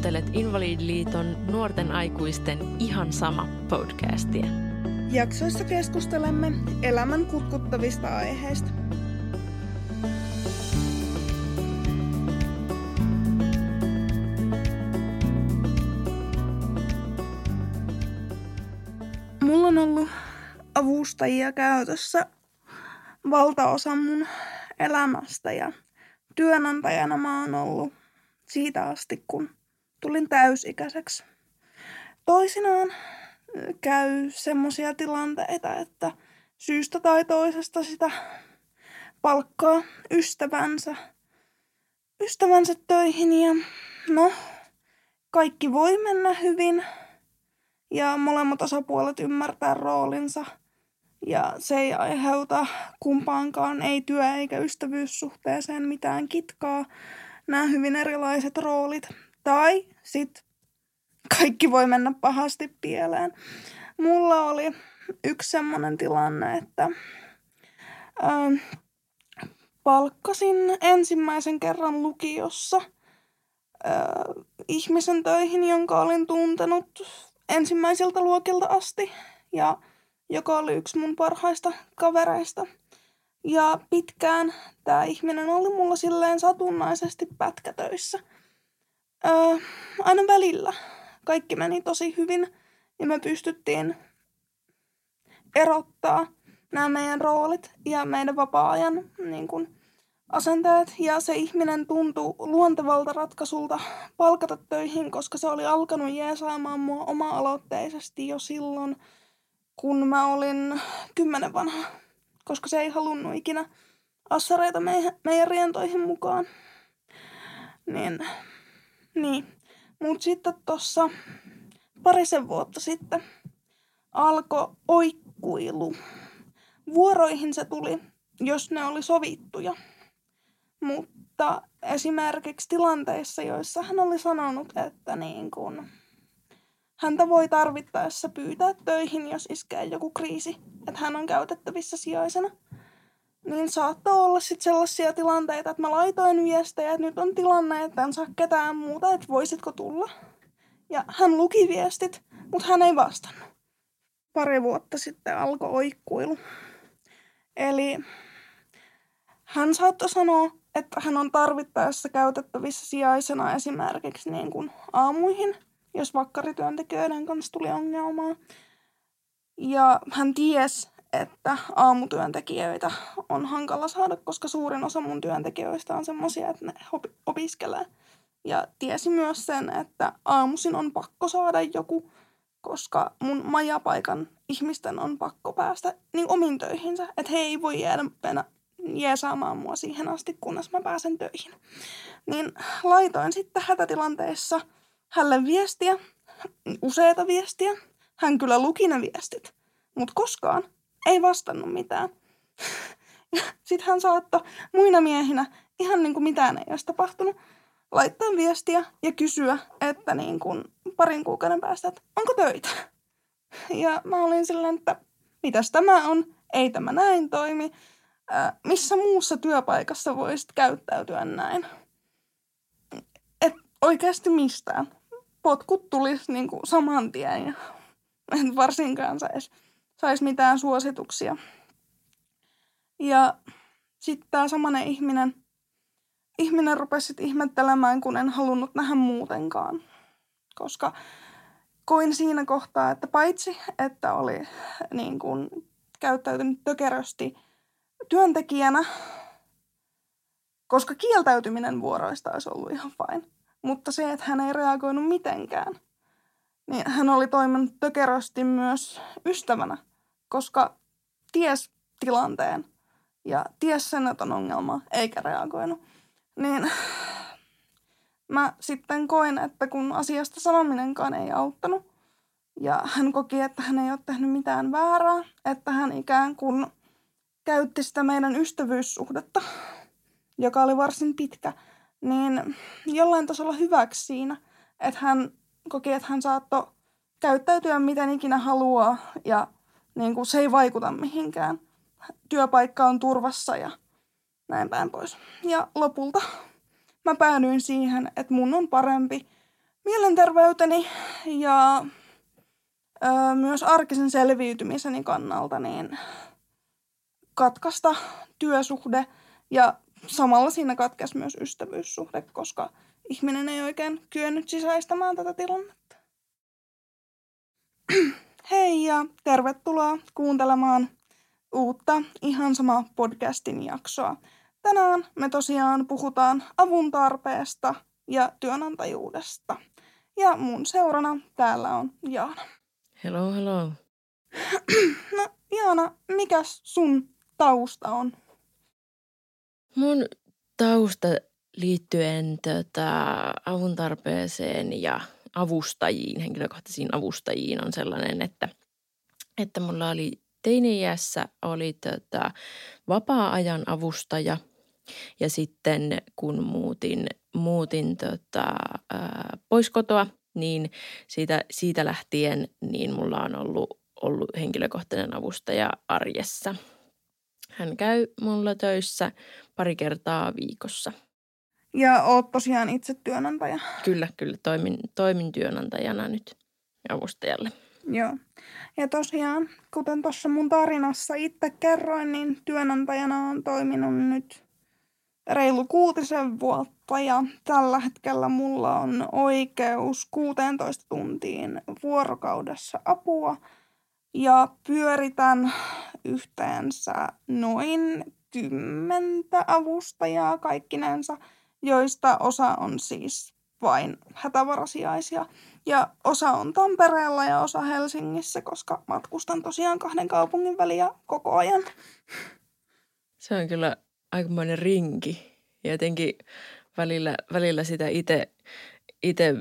kuuntelet Invalidiliiton nuorten aikuisten ihan sama podcastia. Jaksoissa keskustelemme elämän kutkuttavista aiheista. Mulla on ollut avustajia käytössä valtaosa mun elämästä ja työnantajana mä oon ollut siitä asti, kun tulin täysikäiseksi. Toisinaan käy semmoisia tilanteita, että syystä tai toisesta sitä palkkaa ystävänsä, ystävänsä töihin ja no, kaikki voi mennä hyvin ja molemmat osapuolet ymmärtää roolinsa ja se ei aiheuta kumpaankaan ei työ- eikä ystävyyssuhteeseen mitään kitkaa, nämä hyvin erilaiset roolit. Tai sitten kaikki voi mennä pahasti pieleen. Mulla oli yksi semmoinen tilanne, että äh, palkkasin ensimmäisen kerran lukiossa äh, ihmisen töihin, jonka olin tuntenut ensimmäisiltä luokilta asti ja joka oli yksi mun parhaista kavereista – ja pitkään tämä ihminen oli mulla silleen satunnaisesti pätkätöissä. Öö, aina välillä kaikki meni tosi hyvin ja me pystyttiin erottaa nämä meidän roolit ja meidän vapaa-ajan niin kun, asenteet. Ja se ihminen tuntui luontevalta ratkaisulta palkata töihin, koska se oli alkanut jeesaamaan mua oma-aloitteisesti jo silloin, kun mä olin kymmenen vanha koska se ei halunnut ikinä assareita meidän, meidän rientoihin mukaan. Niin, niin. Mut sitten tossa parisen vuotta sitten alkoi oikkuilu. Vuoroihin se tuli, jos ne oli sovittuja. Mutta esimerkiksi tilanteissa, joissa hän oli sanonut, että niin kun, häntä voi tarvittaessa pyytää töihin, jos iskee joku kriisi, että hän on käytettävissä sijaisena. Niin saattoi olla sitten sellaisia tilanteita, että mä laitoin viestejä, että nyt on tilanne, että en saa ketään muuta, että voisitko tulla. Ja hän luki viestit, mutta hän ei vastannut. Pari vuotta sitten alkoi oikkuilu. Eli hän saattoi sanoa, että hän on tarvittaessa käytettävissä sijaisena esimerkiksi niin kuin aamuihin, jos vakkarityöntekijöiden kanssa tuli ongelmaa. Ja hän ties, että aamutyöntekijöitä on hankala saada, koska suurin osa mun työntekijöistä on semmoisia, että ne opiskelee. Ja tiesi myös sen, että aamuisin on pakko saada joku, koska mun majapaikan ihmisten on pakko päästä niin omiin töihinsä. Että he ei voi jäädä mennä jeesaamaan mua siihen asti, kunnes mä pääsen töihin. Niin laitoin sitten hätätilanteessa hänelle viestiä, useita viestiä, hän kyllä luki ne viestit, mutta koskaan ei vastannut mitään. Sitten hän saattoi muina miehinä, ihan niin kuin mitään ei olisi tapahtunut, laittaa viestiä ja kysyä, että niin kuin parin kuukauden päästä, että onko töitä. Ja mä olin silleen, että mitäs tämä on, ei tämä näin toimi. Missä muussa työpaikassa voisit käyttäytyä näin? Et oikeasti mistään. Potkut tulisi niin kuin saman tien ja en varsinkaan saisi sais mitään suosituksia. Ja sitten tämä samanen ihminen, ihminen rupesi sit ihmettelemään, kun en halunnut nähdä muutenkaan. Koska koin siinä kohtaa, että paitsi, että oli niin kun, käyttäytynyt tökerösti työntekijänä, koska kieltäytyminen vuoroista olisi ollut ihan fine. Mutta se, että hän ei reagoinut mitenkään – niin hän oli toiminut tökerösti myös ystävänä, koska ties tilanteen ja ties sen, että on ongelma, eikä reagoinut. Niin mä sitten koin, että kun asiasta sanominenkaan ei auttanut, ja hän koki, että hän ei ole tehnyt mitään väärää, että hän ikään kuin käytti sitä meidän ystävyyssuhdetta, joka oli varsin pitkä, niin jollain tasolla hyväksi siinä, että hän koki, että hän saattoi käyttäytyä miten ikinä haluaa ja niin kuin se ei vaikuta mihinkään. Työpaikka on turvassa ja näin päin pois. Ja lopulta mä päädyin siihen, että mun on parempi mielenterveyteni ja ö, myös arkisen selviytymiseni kannalta niin katkaista työsuhde ja samalla siinä katkesi myös ystävyyssuhde, koska ihminen ei oikein kyennyt sisäistämään tätä tilannetta. Hei ja tervetuloa kuuntelemaan uutta Ihan sama podcastin jaksoa. Tänään me tosiaan puhutaan avun tarpeesta ja työnantajuudesta. Ja mun seurana täällä on Jaana. Hello, hello. No Jaana, mikäs sun tausta on? Mun tausta liittyen tota, avun tarpeeseen ja avustajiin, henkilökohtaisiin avustajiin on sellainen, että, että mulla oli teini-iässä oli tota, vapaa-ajan avustaja ja sitten kun muutin, muutin tota, ää, pois kotoa, niin siitä, siitä lähtien niin mulla on ollut, ollut henkilökohtainen avustaja arjessa. Hän käy mulla töissä pari kertaa viikossa. Ja oot tosiaan itse työnantaja. Kyllä, kyllä. Toimin, toimin työnantajana nyt avustajalle. Joo. Ja tosiaan, kuten tuossa mun tarinassa itse kerroin, niin työnantajana on toiminut nyt reilu kuutisen vuotta ja tällä hetkellä mulla on oikeus 16 tuntiin vuorokaudessa apua ja pyöritän yhteensä noin kymmentä avustajaa kaikkinensa, joista osa on siis vain hätävarasiaisia. Ja osa on Tampereella ja osa Helsingissä, koska matkustan tosiaan kahden kaupungin väliä koko ajan. Se on kyllä aikamoinen rinki. Ja jotenkin välillä, välillä sitä itse itse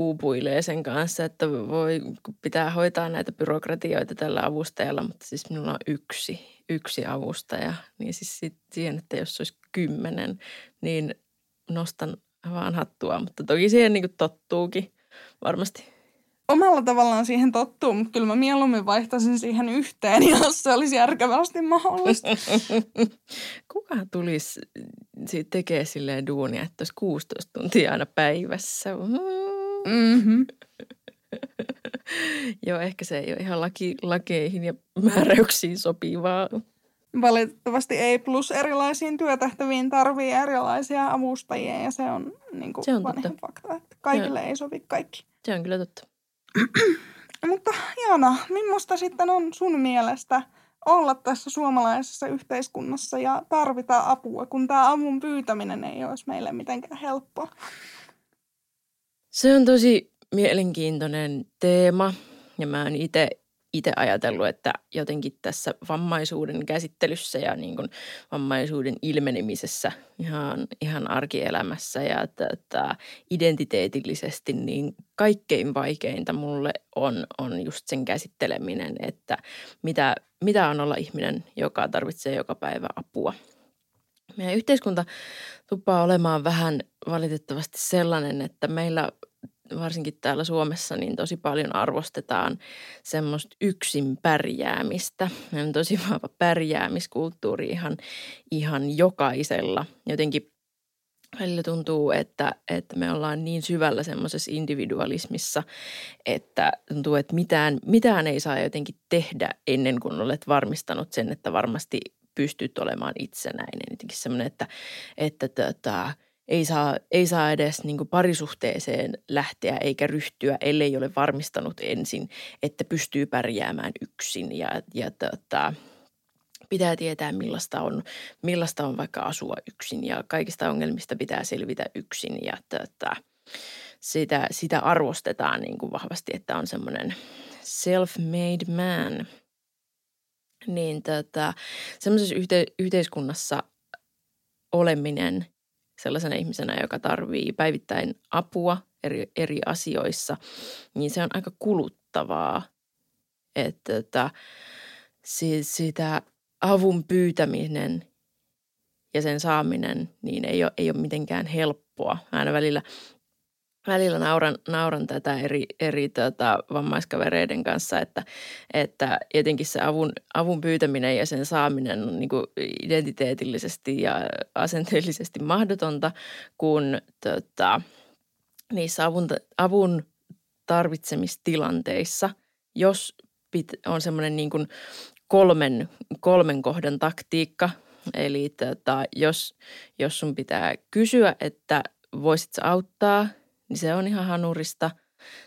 uupuilee sen kanssa, että voi pitää hoitaa näitä byrokratioita tällä avustajalla, mutta siis minulla on yksi, yksi avustaja. Niin siis siihen, että jos olisi kymmenen, niin nostan vaan hattua, mutta toki siihen niin tottuukin varmasti. Omalla tavallaan siihen tottuu, mutta kyllä mä mieluummin vaihtaisin siihen yhteen, jos se olisi järkevästi mahdollista. Kuka tulisi tekee silleen duunia, että olisi 16 tuntia aina päivässä? Mm-hmm. Joo, ehkä se ei ole ihan laki, lakeihin ja määräyksiin sopivaa. Valitettavasti ei, plus erilaisiin työtehtäviin tarvii erilaisia avustajia ja se on, niin kuin se on vanhin fakta, että kaikille ei sovi kaikki. Se on kyllä totta. Mutta Jana, millaista sitten on sun mielestä olla tässä suomalaisessa yhteiskunnassa ja tarvita apua, kun tämä avun pyytäminen ei olisi meille mitenkään helppoa? Se on tosi mielenkiintoinen teema ja mä oon itse itse ajatellut, että jotenkin tässä vammaisuuden käsittelyssä ja niin kuin vammaisuuden ilmenemisessä ihan, ihan arkielämässä ja että identiteetillisesti niin kaikkein vaikeinta mulle on, on just sen käsitteleminen, että mitä, mitä on olla ihminen, joka tarvitsee joka päivä apua. Meidän yhteiskunta tuppaa olemaan vähän valitettavasti sellainen, että meillä varsinkin täällä Suomessa, niin tosi paljon arvostetaan semmoista yksin pärjäämistä. Meillä on tosi vahva pärjäämiskulttuuri ihan, ihan jokaisella. Jotenkin välillä tuntuu, että, että me ollaan niin syvällä semmoisessa individualismissa, että tuntuu, että mitään, mitään ei saa jotenkin tehdä ennen kuin olet varmistanut sen, että varmasti pystyt olemaan itsenäinen. Jotenkin semmoinen, että, että tota, ei saa, ei saa edes niin parisuhteeseen lähteä eikä ryhtyä, ellei ole varmistanut ensin, että pystyy pärjäämään yksin ja, ja tota, pitää tietää millaista on, millaista on vaikka asua yksin ja kaikista ongelmista pitää selvitä yksin ja tota, sitä, sitä arvostetaan niin kuin vahvasti, että on semmoinen self-made man. Niin tota, semmoisessa yhte, yhteiskunnassa oleminen – sellaisena ihmisenä, joka tarvii päivittäin apua eri, eri asioissa, niin se on aika kuluttavaa. Että että sitä avun pyytäminen ja sen saaminen niin ei ole, ei ole mitenkään helppoa. Mä aina välillä välillä nauran, nauran tätä eri, eri tota, vammaiskavereiden kanssa, että, että jotenkin se avun, avun pyytäminen ja sen saaminen on niin identiteetillisesti ja asenteellisesti mahdotonta, kun tota, niissä avun, avun tarvitsemistilanteissa, jos pit, on semmoinen niin kolmen, kolmen kohdan taktiikka, eli tota, jos, jos sun pitää kysyä, että voisit auttaa, niin se on ihan hanurista.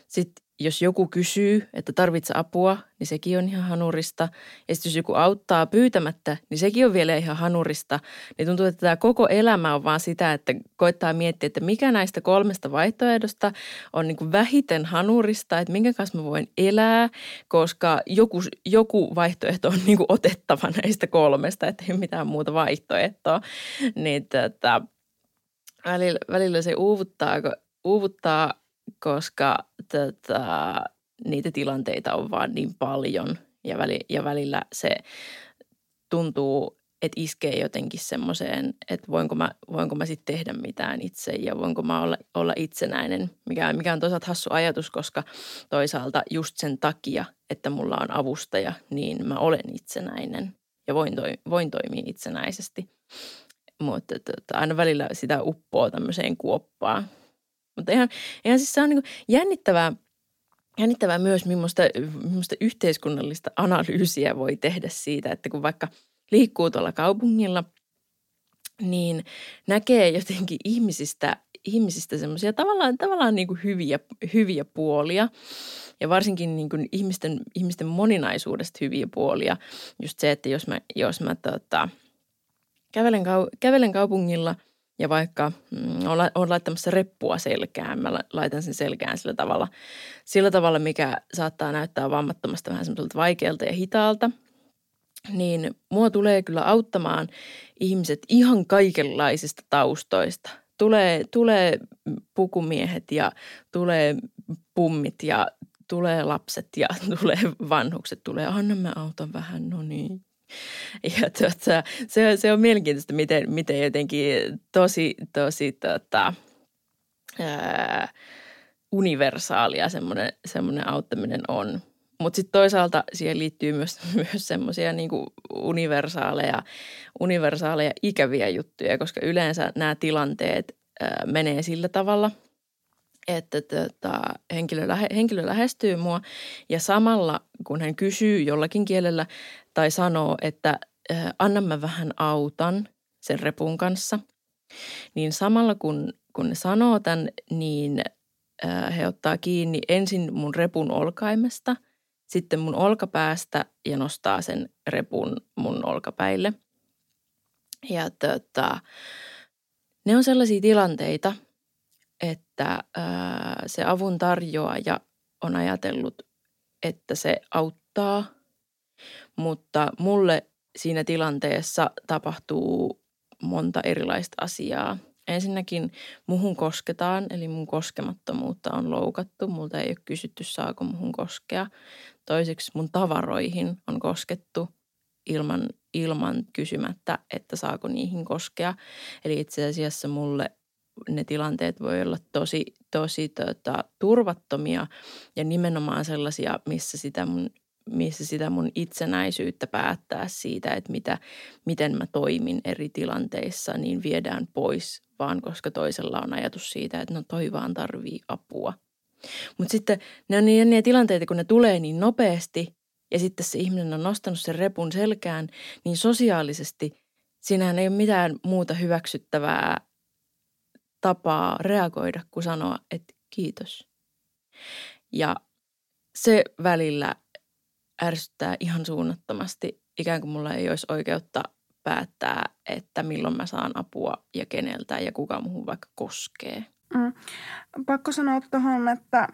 Sitten jos joku kysyy, että tarvitsee apua, niin sekin on ihan hanurista. Ja sitten jos joku auttaa pyytämättä, niin sekin on vielä ihan hanurista. Niin tuntuu, että tämä koko elämä on vaan sitä, että koittaa miettiä, että mikä näistä kolmesta vaihtoehdosta on niin kuin vähiten hanurista, että minkä kanssa mä voin elää, koska joku, joku vaihtoehto on niin kuin otettava näistä kolmesta, että ei mitään muuta vaihtoehtoa. Niin tota, välillä, välillä se uuvuttaa, uuvuttaa koska tota, niitä tilanteita on vaan niin paljon ja, väli, ja välillä se tuntuu, että iskee jotenkin semmoiseen, että voinko mä, voinko mä sitten tehdä mitään itse ja voinko mä olla, olla itsenäinen, mikä, mikä on toisaalta hassu ajatus, koska toisaalta just sen takia, että mulla on avustaja, niin mä olen itsenäinen ja voin, toi, voin toimia itsenäisesti. Mutta tota, aina välillä sitä uppoo tämmöiseen kuoppaan, mutta ihan, ihan siis se on niin jännittävää, jännittävää myös, millaista, millaista yhteiskunnallista analyysiä voi tehdä siitä, että kun vaikka liikkuu tuolla kaupungilla, niin näkee jotenkin ihmisistä, ihmisistä semmoisia tavallaan, tavallaan niin kuin hyviä, hyviä puolia ja varsinkin niin kuin ihmisten, ihmisten moninaisuudesta hyviä puolia. Just se, että jos mä, jos mä tota, kävelen, kau, kävelen kaupungilla – ja vaikka mm, olen laittamassa reppua selkään, mä laitan sen selkään sillä tavalla, sillä tavalla, mikä saattaa näyttää vammattomasta vähän semmoiselta vaikealta ja hitaalta, niin mua tulee kyllä auttamaan ihmiset ihan kaikenlaisista taustoista. Tulee, tulee pukumiehet ja tulee pummit ja tulee lapset ja tulee vanhukset, tulee anna mä autan vähän, no niin, ja tuota, se, se on mielenkiintoista, miten, miten jotenkin tosi, tosi tota, ää, universaalia semmoinen, semmoinen auttaminen on. Mutta sitten toisaalta siihen liittyy myös, myös semmoisia niinku universaaleja, universaaleja ikäviä juttuja, koska yleensä nämä tilanteet ää, menee sillä tavalla – että tota, henkilö, lähe, henkilö lähestyy mua ja samalla kun hän kysyy jollakin kielellä tai sanoo, että äh, anna mä vähän autan sen repun kanssa, niin samalla kun, kun ne sanoo tämän, niin äh, he ottaa kiinni ensin mun repun olkaimesta, sitten mun olkapäästä ja nostaa sen repun mun olkapäille. Ja tota, ne on sellaisia tilanteita, että ää, se avun tarjoaja on ajatellut, että se auttaa, mutta mulle siinä tilanteessa tapahtuu monta erilaista asiaa. Ensinnäkin muhun kosketaan, eli mun koskemattomuutta on loukattu. Multa ei ole kysytty, saako muhun koskea. Toiseksi mun tavaroihin on koskettu ilman, ilman kysymättä, että saako niihin koskea. Eli itse asiassa mulle ne tilanteet voi olla tosi, tosi tota, turvattomia ja nimenomaan sellaisia, missä sitä mun missä sitä mun itsenäisyyttä päättää siitä, että mitä, miten mä toimin eri tilanteissa, niin viedään pois, vaan koska toisella on ajatus siitä, että no toi vaan tarvii apua. Mutta sitten ne on niin, niin tilanteita, kun ne tulee niin nopeasti ja sitten se ihminen on nostanut sen repun selkään, niin sosiaalisesti siinähän ei ole mitään muuta hyväksyttävää tapaa reagoida kuin sanoa, että kiitos. Ja se välillä ärsyttää ihan suunnattomasti, ikään kuin mulla ei olisi oikeutta päättää, että milloin mä saan apua ja keneltä ja kuka muuhun vaikka koskee. Mm. Pakko sanoa tuohon, että,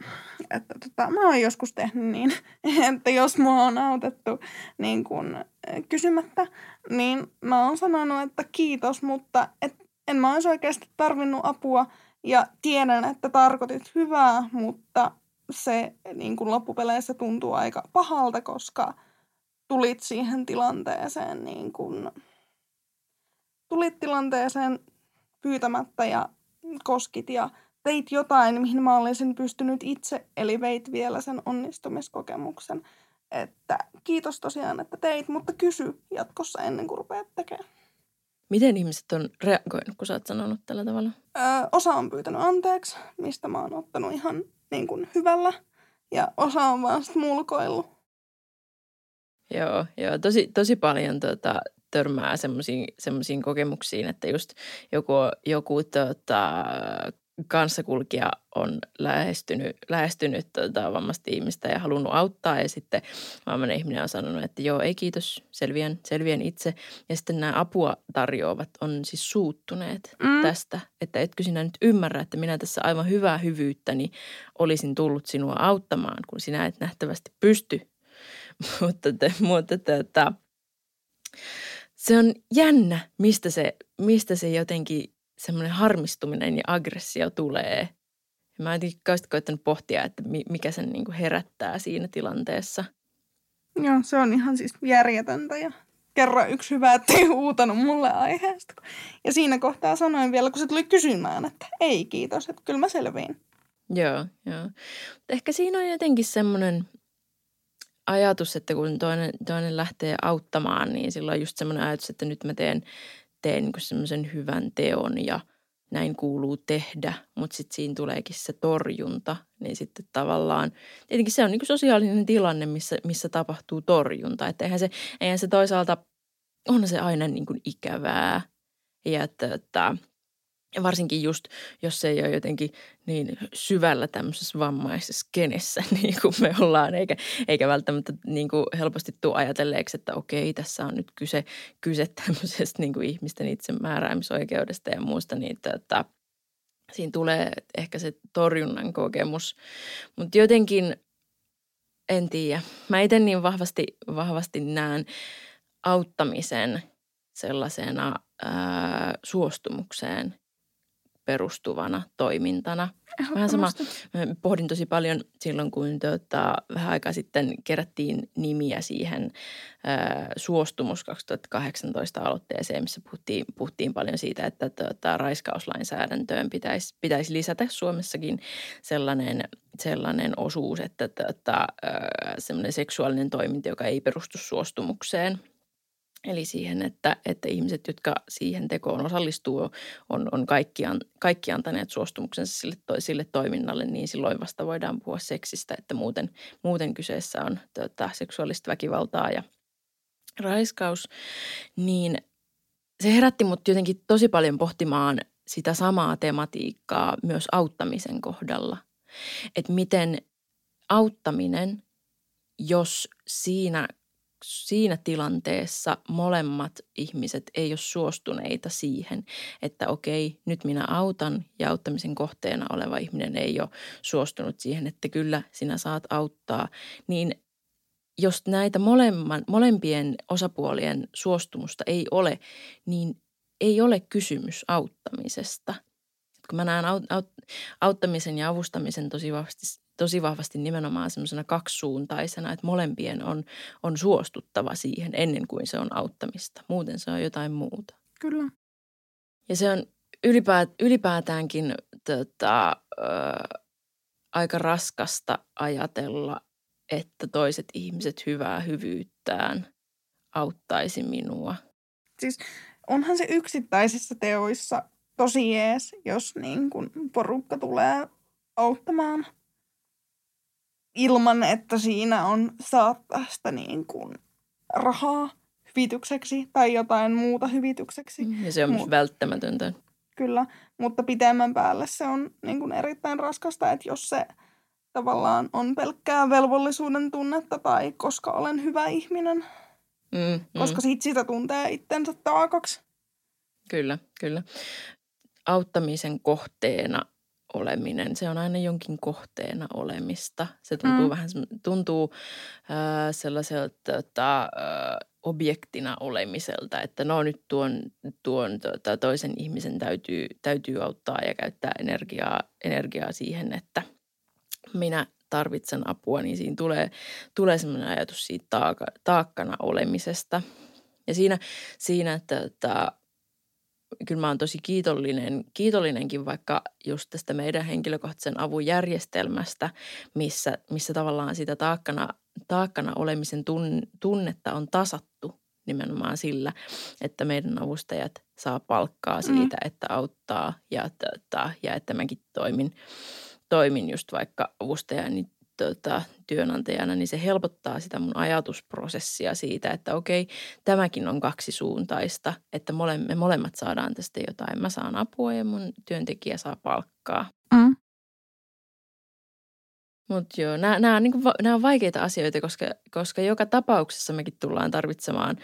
että tota, mä oon joskus tehnyt niin, että jos mua on autettu niin kun, kysymättä, niin mä oon sanonut, että kiitos, mutta et en mä olisi oikeasti tarvinnut apua ja tiedän, että tarkoitit hyvää, mutta se niin kuin loppupeleissä tuntuu aika pahalta, koska tulit siihen tilanteeseen niin kuin, tulit tilanteeseen pyytämättä ja koskit ja teit jotain, mihin mä olisin pystynyt itse, eli veit vielä sen onnistumiskokemuksen. Että kiitos tosiaan, että teit, mutta kysy jatkossa ennen kuin rupeat tekemään. Miten ihmiset on reagoinut, kun sä oot sanonut tällä tavalla? Öö, osa on pyytänyt anteeksi, mistä mä oon ottanut ihan niin kuin hyvällä. Ja osa on vaan sitten mulkoillut. Joo, joo tosi, tosi paljon tota, törmää semmoisiin kokemuksiin, että just joku, joku tota, kanssakulkija on lähestynyt, lähestynyt tota, vammasta ihmistä ja halunnut auttaa ja sitten vammainen ihminen on sanonut, että joo, ei kiitos, selviän, selviän itse. Ja sitten nämä apua tarjoavat on siis suuttuneet mm. tästä, että etkö sinä nyt ymmärrä, että minä tässä aivan hyvää hyvyyttäni olisin tullut sinua auttamaan, kun sinä et nähtävästi pysty. mutta, te, mutta tota, se on jännä, mistä se, mistä se jotenkin semmoinen harmistuminen ja aggressio tulee. Ja mä oon kauheasti koittanut pohtia, että mikä sen niin kuin herättää siinä tilanteessa. Joo, se on ihan siis järjetöntä ja kerran yksi hyvä, että ei huutanut mulle aiheesta. Ja siinä kohtaa sanoin vielä, kun se tuli kysymään, että ei kiitos, että kyllä mä selviin. Joo, joo. Mutta ehkä siinä on jotenkin semmoinen ajatus, että kun toinen, toinen lähtee auttamaan, niin silloin on just semmoinen ajatus, että nyt mä teen teen niin semmoisen hyvän teon ja näin kuuluu tehdä, mutta sitten siinä tuleekin se torjunta, niin sitten tavallaan, tietenkin se on niin sosiaalinen tilanne, missä, missä tapahtuu torjunta, että eihän se, eihän se toisaalta, on se aina niin ikävää. Ja että, että ja varsinkin just, jos se ei ole jotenkin niin syvällä tämmöisessä vammaisessa kenessä, niin kuin me ollaan, eikä, eikä välttämättä niin kuin helposti tule ajatelleeksi, että okei, tässä on nyt kyse, kyse tämmöisestä niin kuin ihmisten itsemääräämisoikeudesta ja muusta, niin että siinä tulee ehkä se torjunnan kokemus. Mutta jotenkin, en tiedä, mä itse niin vahvasti, vahvasti näen auttamisen sellaisena ää, suostumukseen perustuvana toimintana. Vähän sama, mä pohdin tosi paljon silloin, kun tota, vähän aikaa sitten kerättiin nimiä siihen ää, Suostumus 2018 aloitteeseen, missä puhuttiin, puhuttiin paljon siitä, että tota, raiskauslainsäädäntöön pitäisi, pitäisi lisätä Suomessakin sellainen, sellainen osuus, että tota, semmoinen seksuaalinen toiminta, joka ei perustu suostumukseen – Eli siihen, että, että ihmiset, jotka siihen tekoon osallistuu, on, on kaikki, an, kaikki antaneet suostumuksensa sille, sille toiminnalle, niin silloin vasta voidaan puhua seksistä, että muuten, muuten kyseessä on tota, seksuaalista väkivaltaa ja raiskaus. Niin se herätti mut jotenkin tosi paljon pohtimaan sitä samaa tematiikkaa myös auttamisen kohdalla. Että miten auttaminen, jos siinä siinä tilanteessa molemmat ihmiset ei ole suostuneita siihen, että okei, nyt minä autan ja auttamisen kohteena oleva ihminen ei ole suostunut siihen, että kyllä sinä saat auttaa, niin jos näitä molemman, molempien osapuolien suostumusta ei ole, niin ei ole kysymys auttamisesta. Kun mä näen aut, aut, auttamisen ja avustamisen tosi vahvasti tosi vahvasti nimenomaan semmoisena kaksisuuntaisena, että molempien on, on suostuttava siihen ennen kuin se on auttamista. Muuten se on jotain muuta. Kyllä. Ja se on ylipäät, ylipäätäänkin tota, ö, aika raskasta ajatella, että toiset ihmiset hyvää hyvyyttään auttaisi minua. Siis onhan se yksittäisissä teoissa tosi jees, jos niin kun porukka tulee auttamaan – ilman, että siinä on saattaa niin kuin rahaa hyvitykseksi tai jotain muuta hyvitykseksi. Mm, ja se on Mut, välttämätöntä. Kyllä, mutta pitemmän päälle se on niin kuin erittäin raskasta, että jos se tavallaan on pelkkää velvollisuuden tunnetta tai koska olen hyvä ihminen, mm, mm. koska sit sitä tuntee itsensä taakaksi. Kyllä, kyllä. Auttamisen kohteena oleminen, se on aina jonkin kohteena olemista. Se tuntuu mm. vähän, tuntuu äh, sellaiselta tota, äh, objektina olemiselta, että no nyt tuon, tuon tota, toisen ihmisen täytyy, täytyy auttaa ja käyttää energiaa, energiaa siihen, että minä tarvitsen apua, niin siinä tulee, tulee sellainen ajatus siitä taaka, taakkana olemisesta. Ja siinä, siinä että, että kyllä mä oon tosi kiitollinen, kiitollinenkin vaikka just tästä meidän henkilökohtaisen avun järjestelmästä, missä, missä tavallaan sitä taakkana, taakkana olemisen tun, tunnetta on tasattu nimenomaan sillä, että meidän avustajat saa palkkaa siitä, mm. että auttaa ja, tota, ja että mäkin toimin, toimin just vaikka avustajani niin tota, työnantajana, niin se helpottaa sitä mun ajatusprosessia siitä, että okei, tämäkin on kaksisuuntaista, että mole, me molemmat saadaan tästä jotain. Mä saan apua ja mun työntekijä saa palkkaa. Mm. Mutta joo, nämä, on, niinku, on vaikeita asioita, koska, koska joka tapauksessa mekin tullaan tarvitsemaan,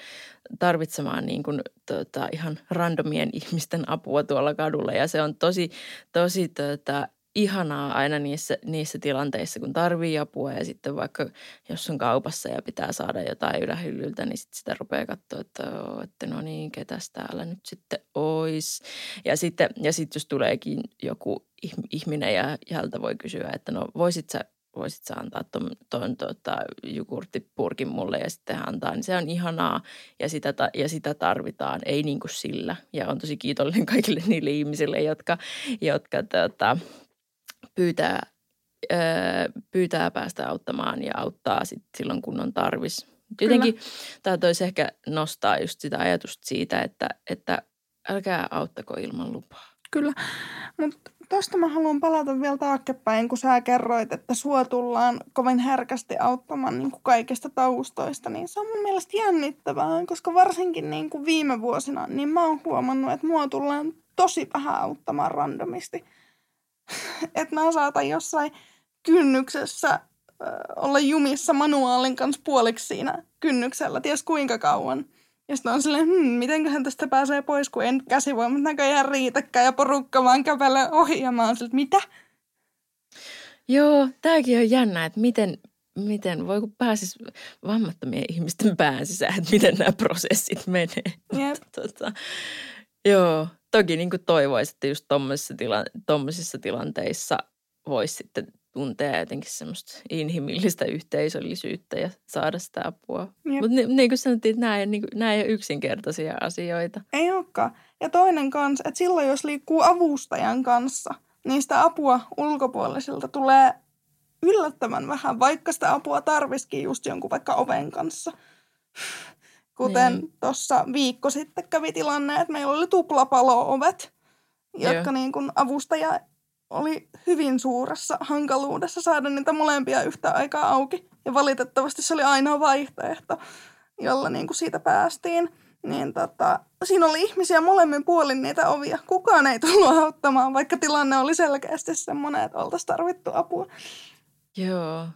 tarvitsemaan niinku, tota, ihan randomien ihmisten apua tuolla kadulla. Ja se on tosi, tosi tota, ihanaa aina niissä, niissä tilanteissa, kun tarvii apua ja sitten vaikka jos on kaupassa ja pitää saada jotain ylähyllyltä, niin sitten sitä rupeaa katsoa, että, että no niin, ketäs täällä nyt sitten ois. Ja sitten, ja sitten jos tuleekin joku ihminen ja häneltä voi kysyä, että no voisit sä voisit sä antaa tuon, tuon tota, jogurttipurkin mulle ja sitten antaa, niin se on ihanaa ja sitä, ja sitä tarvitaan, ei niin kuin sillä. Ja on tosi kiitollinen kaikille niille ihmisille, jotka, jotka tota, pyytää, öö, pyytää päästä auttamaan ja auttaa sit silloin, kun on tarvis. Jotenkin tämä toisi ehkä nostaa just sitä ajatusta siitä, että, että älkää auttako ilman lupaa. Kyllä, mutta Tuosta mä haluan palata vielä taaksepäin, kun sä kerroit, että sua tullaan kovin herkästi auttamaan niin kuin kaikista taustoista, niin se on mun mielestä jännittävää, koska varsinkin niin kuin viime vuosina, niin mä oon huomannut, että mua tullaan tosi vähän auttamaan randomisti. että mä saatan jossain kynnyksessä olla jumissa manuaalin kanssa puoliksi siinä kynnyksellä, ties kuinka kauan – ja sitten on silleen, hmm, mitenköhän tästä pääsee pois, kun en käsivoimat näköjään riitäkään ja porukka vaan kävelee ohi. Ja mä oon silleen, mitä? Joo, tämäkin on jännä, että miten, miten voi kun pääsis vammattomien ihmisten pään sisään, että miten nämä prosessit menee. Yep. tota, joo, toki niin kuin toivoisi, että just tuommoisissa tila, tilanteissa voisi sitten tuntea jotenkin semmoista inhimillistä yhteisöllisyyttä ja saada sitä apua. Mutta ni, niin kuin sanottiin, että nämä ei, niin kuin, nämä ei ole yksinkertaisia asioita. Ei olekaan. Ja toinen kanssa, että silloin jos liikkuu avustajan kanssa, niin sitä apua ulkopuolisilta tulee yllättävän vähän, vaikka sitä apua tarvisikin just jonkun vaikka oven kanssa. Kuten niin. tuossa viikko sitten kävi tilanne, että meillä oli tuplapalo-ovet, jotka niin kuin avustaja oli hyvin suuressa hankaluudessa saada niitä molempia yhtä aikaa auki. Ja valitettavasti se oli ainoa vaihtoehto, jolla niin kuin siitä päästiin. Niin tota, siinä oli ihmisiä molemmin puolin niitä ovia. Kukaan ei tullut auttamaan, vaikka tilanne oli selkeästi semmoinen, että oltaisiin tarvittu apua. Joo,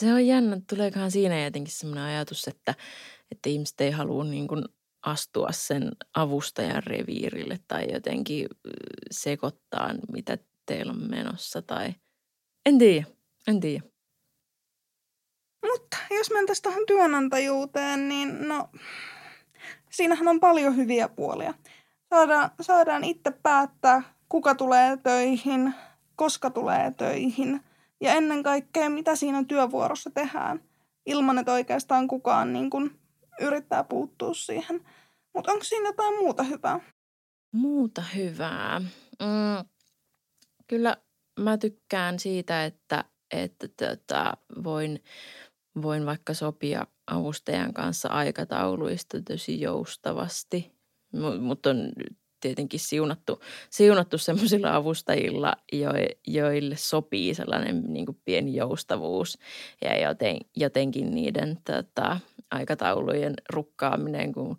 se on jännä. Tuleekohan siinä jotenkin semmoinen ajatus, että, että ihmiset ei halua niin kuin astua sen avustajan reviirille tai jotenkin sekoittaa, mitä teillä on menossa tai en tiedä, en tiedä. Mutta jos mentäisiin tuohon työnantajuuteen, niin no, siinähän on paljon hyviä puolia. Saadaan, saadaan itse päättää, kuka tulee töihin, koska tulee töihin ja ennen kaikkea, mitä siinä työvuorossa tehdään, ilman että oikeastaan kukaan niin kun, yrittää puuttua siihen. Mutta onko siinä jotain muuta hyvää? Muuta hyvää? Mm, kyllä mä tykkään siitä, että, että tota, voin, voin vaikka sopia avustajan kanssa aikatauluista tosi joustavasti, mutta tietenkin siunattu, siunattu sellaisilla avustajilla, jo, joille sopii sellainen niin kuin pieni joustavuus ja joten, jotenkin niiden tota, aikataulujen rukkaaminen, kun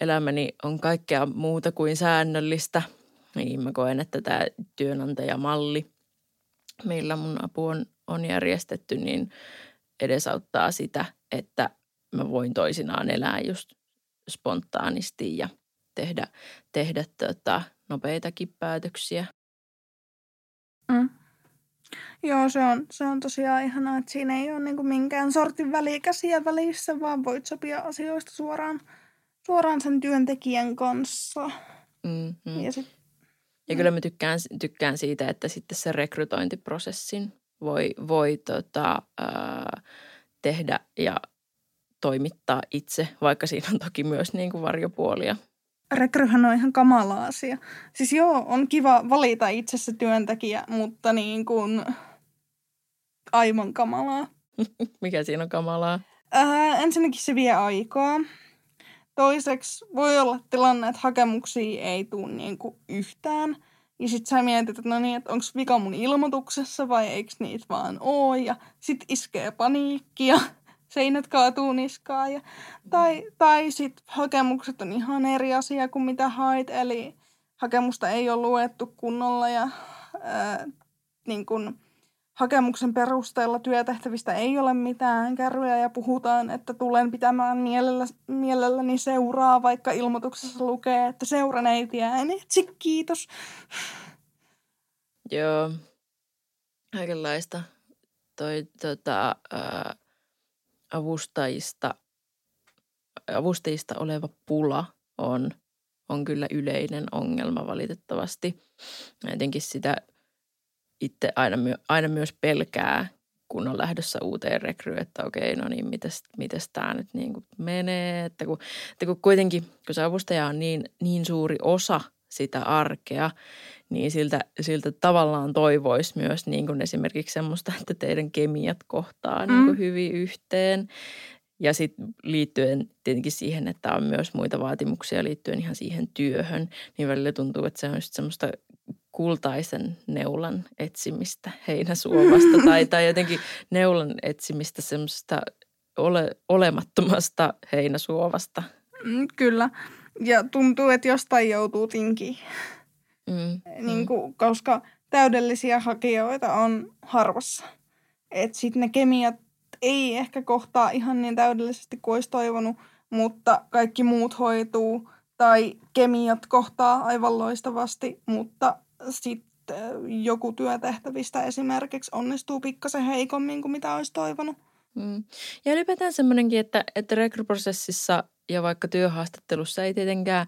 elämäni on kaikkea muuta kuin säännöllistä – niin mä koen, että tämä työnantajamalli, millä mun apu on, on järjestetty, niin edesauttaa sitä, että mä voin toisinaan elää just spontaanisti ja tehdä, tehdä tota, nopeitakin päätöksiä. Mm. Joo, se on, se on tosiaan ihanaa, että siinä ei ole niin kuin minkään sortin välikäsiä välissä, vaan voit sopia asioista suoraan, suoraan sen työntekijän kanssa. Mm-hmm. Ja sit ja mm. kyllä mä tykkään, tykkään siitä, että sitten se rekrytointiprosessin voi, voi tota, ää, tehdä ja toimittaa itse, vaikka siinä on toki myös niin kuin varjopuolia. Rekryhän on ihan kamala asia. Siis joo, on kiva valita itse se työntekijä, mutta niin kuin aivan kamalaa. Mikä siinä on kamalaa? Ää, ensinnäkin se vie aikaa. Toiseksi voi olla tilanne, että hakemuksia ei tule niin kuin yhtään. Ja sit sä mietit, että no niin, että onko vika mun ilmoituksessa vai eikö niitä vaan oo. Ja sit iskee paniikki ja seinät kaatuu niskaan. Ja, tai, tai sit hakemukset on ihan eri asia kuin mitä hait. Eli hakemusta ei ole luettu kunnolla ja ää, niin kun, hakemuksen perusteella työtehtävistä ei ole mitään kärryjä ja puhutaan, että tulen pitämään mielellä, mielelläni seuraa, vaikka ilmoituksessa lukee, että seuraneitiä en etsi, kiitos. Joo, kaikenlaista. Toi tota, avustajista, avustajista oleva pula on, on kyllä yleinen ongelma valitettavasti. Jotenkin sitä itse aina, my, aina myös pelkää, kun on lähdössä uuteen rekryyn, että okei, no niin, mites, mites tämä nyt niin kuin menee. Että kun, että kun kuitenkin, kun se avustaja on niin, niin suuri osa sitä arkea, niin siltä, siltä tavallaan toivoisi myös niin kuin esimerkiksi semmoista, että teidän kemiat kohtaa mm. niin kuin hyvin yhteen. Ja sitten liittyen tietenkin siihen, että on myös muita vaatimuksia liittyen ihan siihen työhön, niin välillä tuntuu, että se on just semmoista kultaisen neulan etsimistä heinäsuovasta tai, tai jotenkin neulan etsimistä semmoista ole, olemattomasta heinäsuovasta. Mm, kyllä. Ja tuntuu, että jostain joutuu tinkiin. Mm. Niin kuin, koska täydellisiä hakijoita on harvassa. Että sitten ne kemiat ei ehkä kohtaa ihan niin täydellisesti kuin olisi toivonut, mutta kaikki muut hoituu. Tai kemiat kohtaa aivan loistavasti, mutta sitten joku työtehtävistä esimerkiksi onnistuu pikkasen heikommin kuin mitä olisi toivonut. Mm. Ja ylipäätään semmoinenkin, että, että rekryprosessissa ja vaikka työhaastattelussa ei tietenkään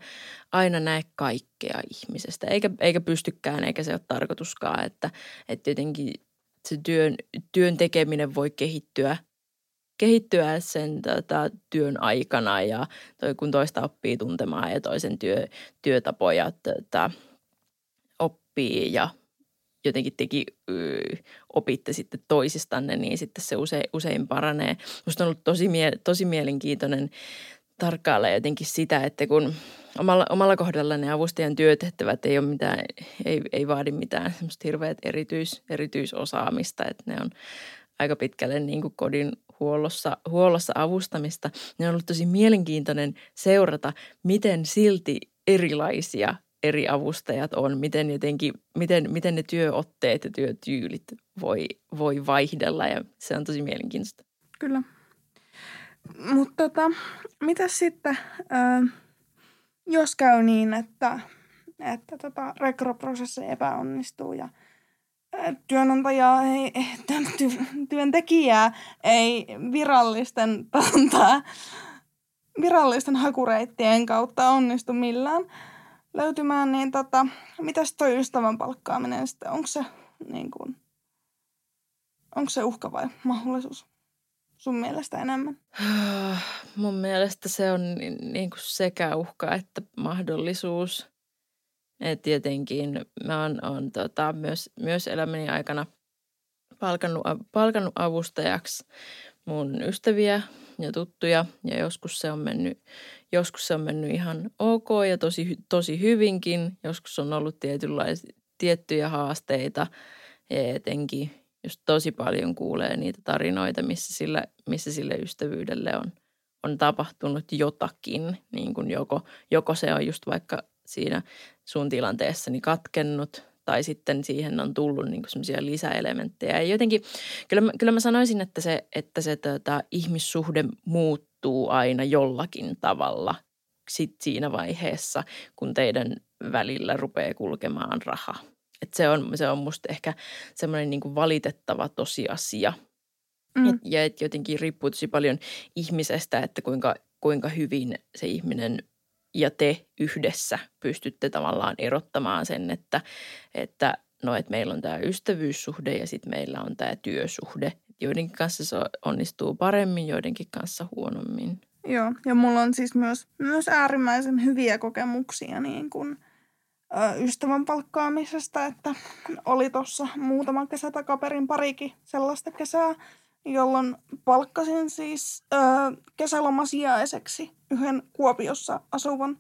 aina näe kaikkea ihmisestä, eikä, eikä pystykään, eikä se ole tarkoituskaan, että, että tietenkin se työn, työn tekeminen voi kehittyä kehittyä sen tota, työn aikana ja toi, kun toista oppii tuntemaan ja toisen työ, työtapoja tota, oppii ja jotenkin teki, ö, opitte sitten toisistanne, niin sitten se usein, usein paranee. Minusta on ollut tosi, mie, tosi mielenkiintoinen tarkkailla jotenkin sitä, että kun omalla, omalla kohdalla ne avustajan työtehtävät ei ole mitään, ei, ei vaadi mitään semmoista hirveät erityis, erityisosaamista, että ne on aika pitkälle niin kuin kodin huollossa, huollossa avustamista. Ne on ollut tosi mielenkiintoinen seurata, miten silti erilaisia eri avustajat on, miten, jotenkin, miten, miten ne työotteet ja työtyylit voi, voi vaihdella ja se on tosi mielenkiintoista. Kyllä. Mutta tota, mitä sitten, äh, jos käy niin, että, että tota, rekroprosessi epäonnistuu ja työnantajaa ei, työntekijää ei virallisten, tota, virallisten hakureittien kautta onnistu millään löytymään, niin tota, mitäs toi ystävän palkkaaminen sitten, onko se, niin kuin, onko se uhka vai mahdollisuus sun mielestä enemmän? Mun mielestä se on niin kuin sekä uhka että mahdollisuus. Et tietenkin mä oon, oon tota, myös, myös elämäni aikana palkannut, palkannut avustajaksi mun ystäviä ja tuttuja ja joskus se on mennyt, joskus se on mennyt ihan ok ja tosi, tosi hyvinkin. Joskus on ollut tiettyjä haasteita ja etenkin just tosi paljon kuulee niitä tarinoita, missä sille, missä sille ystävyydelle on, on tapahtunut jotakin. Niin kuin joko, joko se on just vaikka siinä sun tilanteessani katkennut tai sitten siihen on tullut niin semmoisia lisäelementtejä. Ja jotenkin, kyllä mä, kyllä mä sanoisin, että se, että se tota, ihmissuhde muuttuu aina jollakin tavalla sit siinä vaiheessa, kun teidän välillä rupeaa kulkemaan raha. Et se, on, se on musta ehkä semmoinen niin valitettava tosiasia. Mm. Et, ja et jotenkin riippuu tosi paljon ihmisestä, että kuinka, kuinka hyvin se ihminen ja te yhdessä pystytte tavallaan erottamaan sen, että, että no, että meillä on tämä ystävyyssuhde ja sitten meillä on tämä työsuhde. Joidenkin kanssa se onnistuu paremmin, joidenkin kanssa huonommin. Joo, ja mulla on siis myös, myös äärimmäisen hyviä kokemuksia niin kuin, ystävän palkkaamisesta, että oli tuossa muutama kesä takaperin parikin sellaista kesää, jolloin palkkasin siis ö, kesälomasiaiseksi yhden Kuopiossa asuvan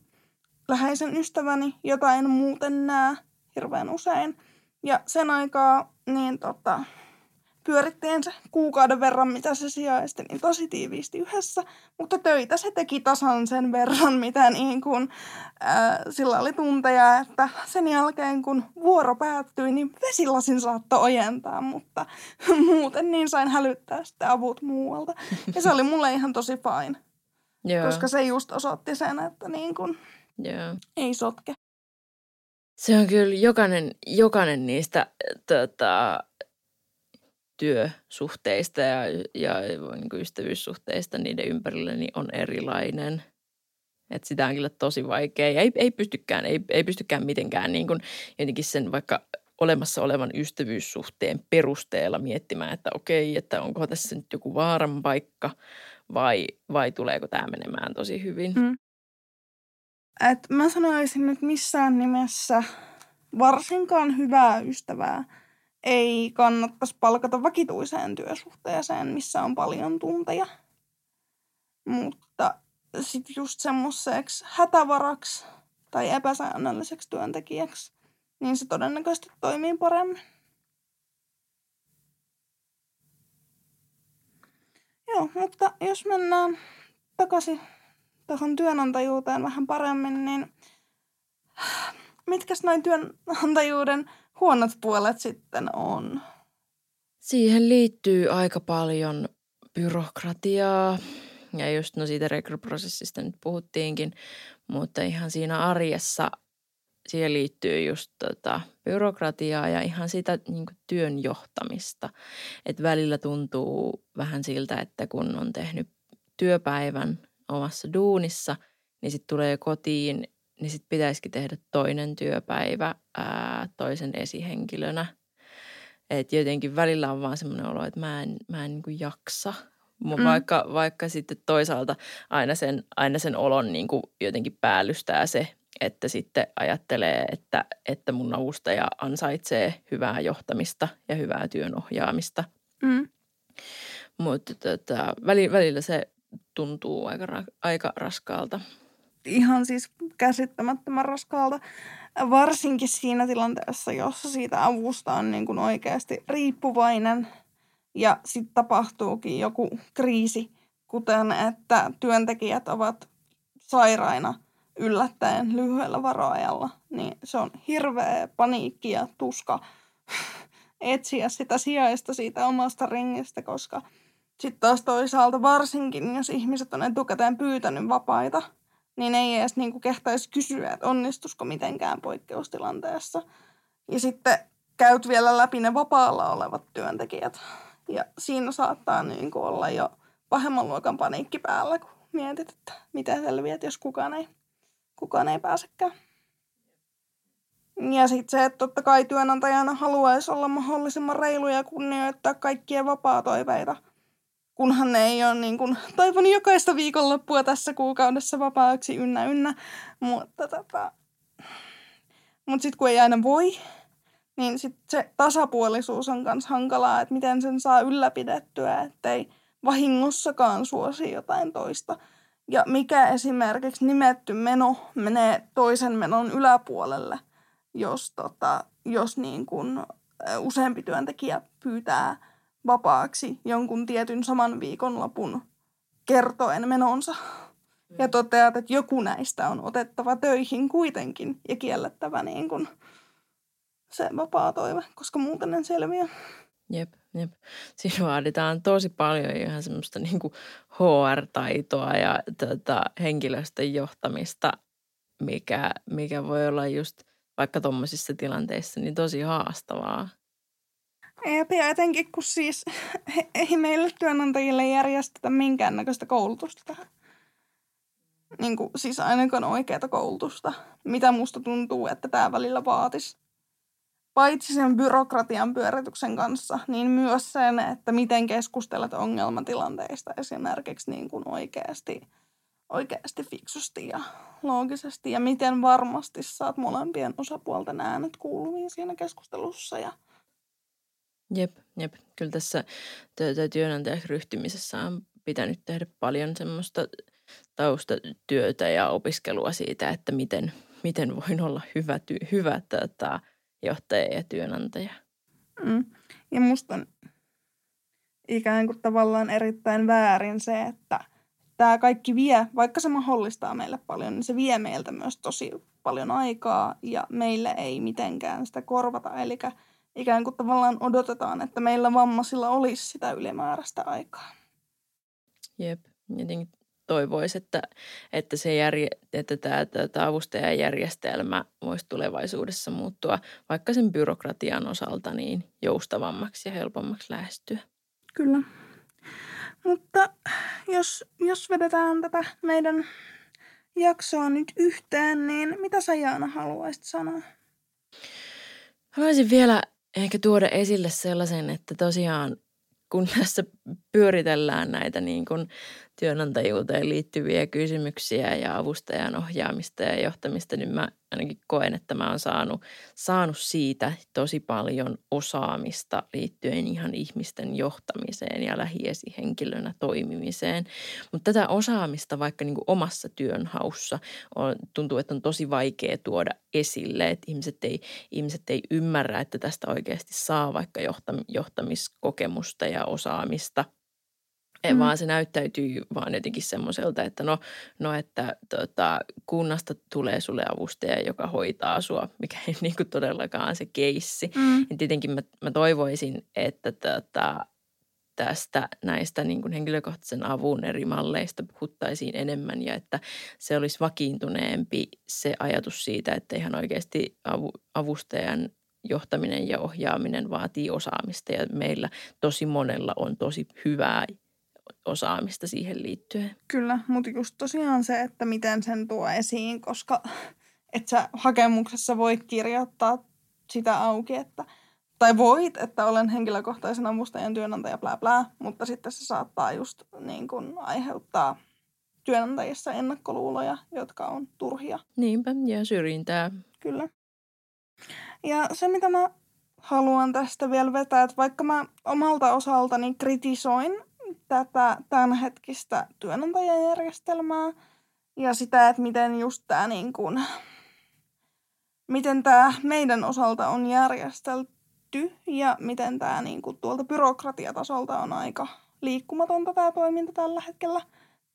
läheisen ystäväni, jota en muuten näe hirveän usein. Ja sen aikaa niin tota, pyörittiin se kuukauden verran, mitä se sijaisti, niin tosi tiiviisti yhdessä. Mutta töitä se teki tasan sen verran, mitä niin kuin, ää, sillä oli tunteja, että sen jälkeen kun vuoro päättyi, niin vesilasin saattoi ojentaa, mutta muuten niin sain hälyttää sitten avut muualta. Ja se oli mulle ihan tosi fine, Joo. koska se just osoitti sen, että niin kuin Joo. ei sotke. Se on kyllä jokainen, jokainen niistä tota, työsuhteista ja, ja niin kuin ystävyyssuhteista niiden ympärillä niin on erilainen. Et sitä on kyllä tosi vaikea. Ja ei, ei, pystykään, ei, ei pystykään mitenkään niin kuin jotenkin sen vaikka olemassa olevan ystävyyssuhteen perusteella miettimään, että okei, että onko tässä nyt joku vaaran paikka vai, vai tuleeko tämä menemään tosi hyvin. Mm. Et mä sanoisin, että missään nimessä varsinkaan hyvää ystävää ei kannattaisi palkata vakituiseen työsuhteeseen, missä on paljon tunteja. Mutta sitten just semmoiseksi hätävaraksi tai epäsäännölliseksi työntekijäksi, niin se todennäköisesti toimii paremmin. Joo, mutta jos mennään takaisin tuohon työnantajuuteen vähän paremmin, niin mitkäs noin työnantajuuden huonot puolet sitten on? Siihen liittyy aika paljon byrokratiaa ja just no siitä rekryprosessista nyt puhuttiinkin, mutta ihan siinä arjessa siihen liittyy just tota byrokratiaa ja ihan sitä niin työn johtamista. Että välillä tuntuu vähän siltä, että kun on tehnyt työpäivän omassa duunissa, niin sitten tulee kotiin, niin sitten pitäisikin tehdä toinen työpäivä ää, toisen esihenkilönä. Että jotenkin välillä on vaan semmoinen olo, että mä en, mä en niin kuin jaksa. Mm. Vaikka, vaikka sitten toisaalta aina sen, aina sen olon niin kuin jotenkin päällystää se, että sitten ajattelee, että, että mun avustaja ansaitsee hyvää johtamista ja hyvää työnohjaamista. Mm. Mutta tota, välillä se tuntuu aika, aika raskaalta. Ihan siis käsittämättömän raskaalta, varsinkin siinä tilanteessa, jossa siitä avusta on niin kuin oikeasti riippuvainen. Ja sitten tapahtuukin joku kriisi, kuten että työntekijät ovat sairaina yllättäen lyhyellä varoajalla, niin se on hirveä paniikki ja tuska etsiä sitä sijaista siitä omasta ringistä, koska – sitten taas toisaalta varsinkin, jos ihmiset on etukäteen pyytänyt vapaita, niin ei edes niin kuin kehtaisi kysyä, että onnistusko mitenkään poikkeustilanteessa. Ja sitten käyt vielä läpi ne vapaalla olevat työntekijät. Ja siinä saattaa niin kuin olla jo pahemman luokan paniikki päällä, kun mietit, että miten selviät, jos kukaan ei, kukaan ei pääsekään. Ja sitten se, että totta kai työnantajana haluaisi olla mahdollisimman reilu ja kunnioittaa kaikkien vapaa-toiveita – kunhan ne ei ole niin kuin, toivon jokaista viikonloppua tässä kuukaudessa vapaaksi ynnä ynnä. Mutta tota, mut sitten kun ei aina voi, niin sit se tasapuolisuus on myös hankalaa, että miten sen saa ylläpidettyä, ettei vahingossakaan suosi jotain toista. Ja mikä esimerkiksi nimetty meno menee toisen menon yläpuolelle, jos, tota, jos niin kun useampi työntekijä pyytää vapaaksi jonkun tietyn saman viikonlopun kertoen menonsa. Ja toteat, että joku näistä on otettava töihin kuitenkin ja kiellettävä niin kuin se vapaa toive, koska muuten en selviä. Jep, jep. Siinä vaaditaan tosi paljon ihan semmoista niin kuin HR-taitoa ja tota, henkilöstön johtamista, mikä, mikä voi olla just vaikka tuommoisissa tilanteissa niin tosi haastavaa. Eep, ja etenkin kun siis ei meille työnantajille järjestetä minkäännäköistä koulutusta tähän. Niin kuin, siis ainakaan oikeata koulutusta, mitä musta tuntuu, että tämä välillä vaatisi. Paitsi sen byrokratian pyörityksen kanssa, niin myös sen, että miten keskustelet ongelmatilanteista esimerkiksi niin kuin oikeasti, oikeasti fiksusti ja loogisesti. Ja miten varmasti saat molempien osapuolten äänet kuuluviin siinä keskustelussa ja – Jep, jep. Kyllä tässä työnantajaksi ryhtymisessä on pitänyt tehdä paljon semmoista taustatyötä ja opiskelua siitä, että miten, miten voin olla hyvä, ty, hyvä tota, johtaja ja työnantaja. Mm. Ja musta on ikään kuin tavallaan erittäin väärin se, että tämä kaikki vie, vaikka se mahdollistaa meille paljon, niin se vie meiltä myös tosi paljon aikaa ja meille ei mitenkään sitä korvata. Eli ikään kuin tavallaan odotetaan, että meillä vammaisilla olisi sitä ylimääräistä aikaa. Jep, jotenkin toivoisi, että, että, se järje, että tämä, tämä avustajajärjestelmä voisi tulevaisuudessa muuttua vaikka sen byrokratian osalta niin joustavammaksi ja helpommaksi lähestyä. Kyllä. Mutta jos, jos vedetään tätä meidän jaksoa nyt yhteen, niin mitä sä Jaana haluaisit sanoa? Haluaisin vielä ehkä tuoda esille sellaisen, että tosiaan kun tässä pyöritellään näitä niin kuin työnantajuuteen liittyviä kysymyksiä ja avustajan ohjaamista ja johtamista, niin mä ainakin koen, että mä oon saanut, saanut siitä tosi paljon osaamista liittyen ihan ihmisten johtamiseen ja lähiesihenkilönä toimimiseen. Mutta tätä osaamista vaikka niin kuin omassa työnhaussa on, tuntuu, että on tosi vaikea tuoda esille, että ihmiset ei, ihmiset ei ymmärrä, että tästä oikeasti saa vaikka johtamiskokemusta ja osaamista – Mm. Vaan se näyttäytyy vaan jotenkin semmoiselta, että no, no että tota, kunnasta tulee sulle avustaja, joka hoitaa sua, mikä ei niin kuin todellakaan se keissi. Mm. Ja tietenkin mä, mä toivoisin, että tota, tästä näistä niin kuin henkilökohtaisen avun eri malleista puhuttaisiin enemmän ja että se olisi vakiintuneempi se ajatus siitä, että ihan oikeasti avu, avustajan johtaminen ja ohjaaminen vaatii osaamista ja meillä tosi monella on tosi hyvää osaamista siihen liittyen. Kyllä, mutta just tosiaan se, että miten sen tuo esiin, koska et sä hakemuksessa voit kirjoittaa sitä auki, että tai voit, että olen henkilökohtaisen avustajan työnantaja, bla bla, mutta sitten se saattaa just niin kuin aiheuttaa työnantajissa ennakkoluuloja, jotka on turhia. Niinpä, ja syrjintää. Kyllä. Ja se, mitä mä haluan tästä vielä vetää, että vaikka mä omalta osaltani kritisoin tätä tämänhetkistä työnantajajärjestelmää ja sitä, että miten just tämä niin kuin, miten tämä meidän osalta on järjestelty ja miten tämä niin kuin tuolta byrokratiatasolta on aika liikkumatonta tämä toiminta tällä hetkellä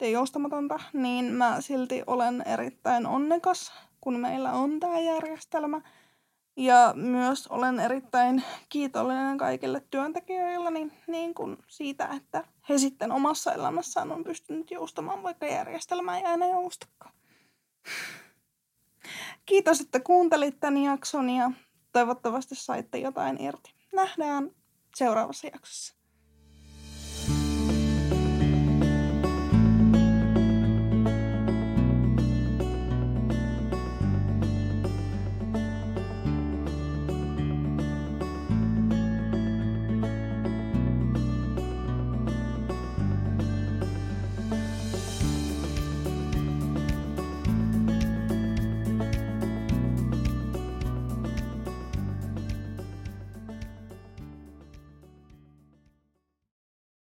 ja joustamatonta, niin mä silti olen erittäin onnekas, kun meillä on tämä järjestelmä – ja myös olen erittäin kiitollinen kaikille työntekijöille niin, niin kuin siitä, että he sitten omassa elämässään on pystynyt joustamaan, vaikka järjestelmä ei aina joustakaan. Kiitos, että kuuntelit tämän jakson ja toivottavasti saitte jotain irti. Nähdään seuraavassa jaksossa.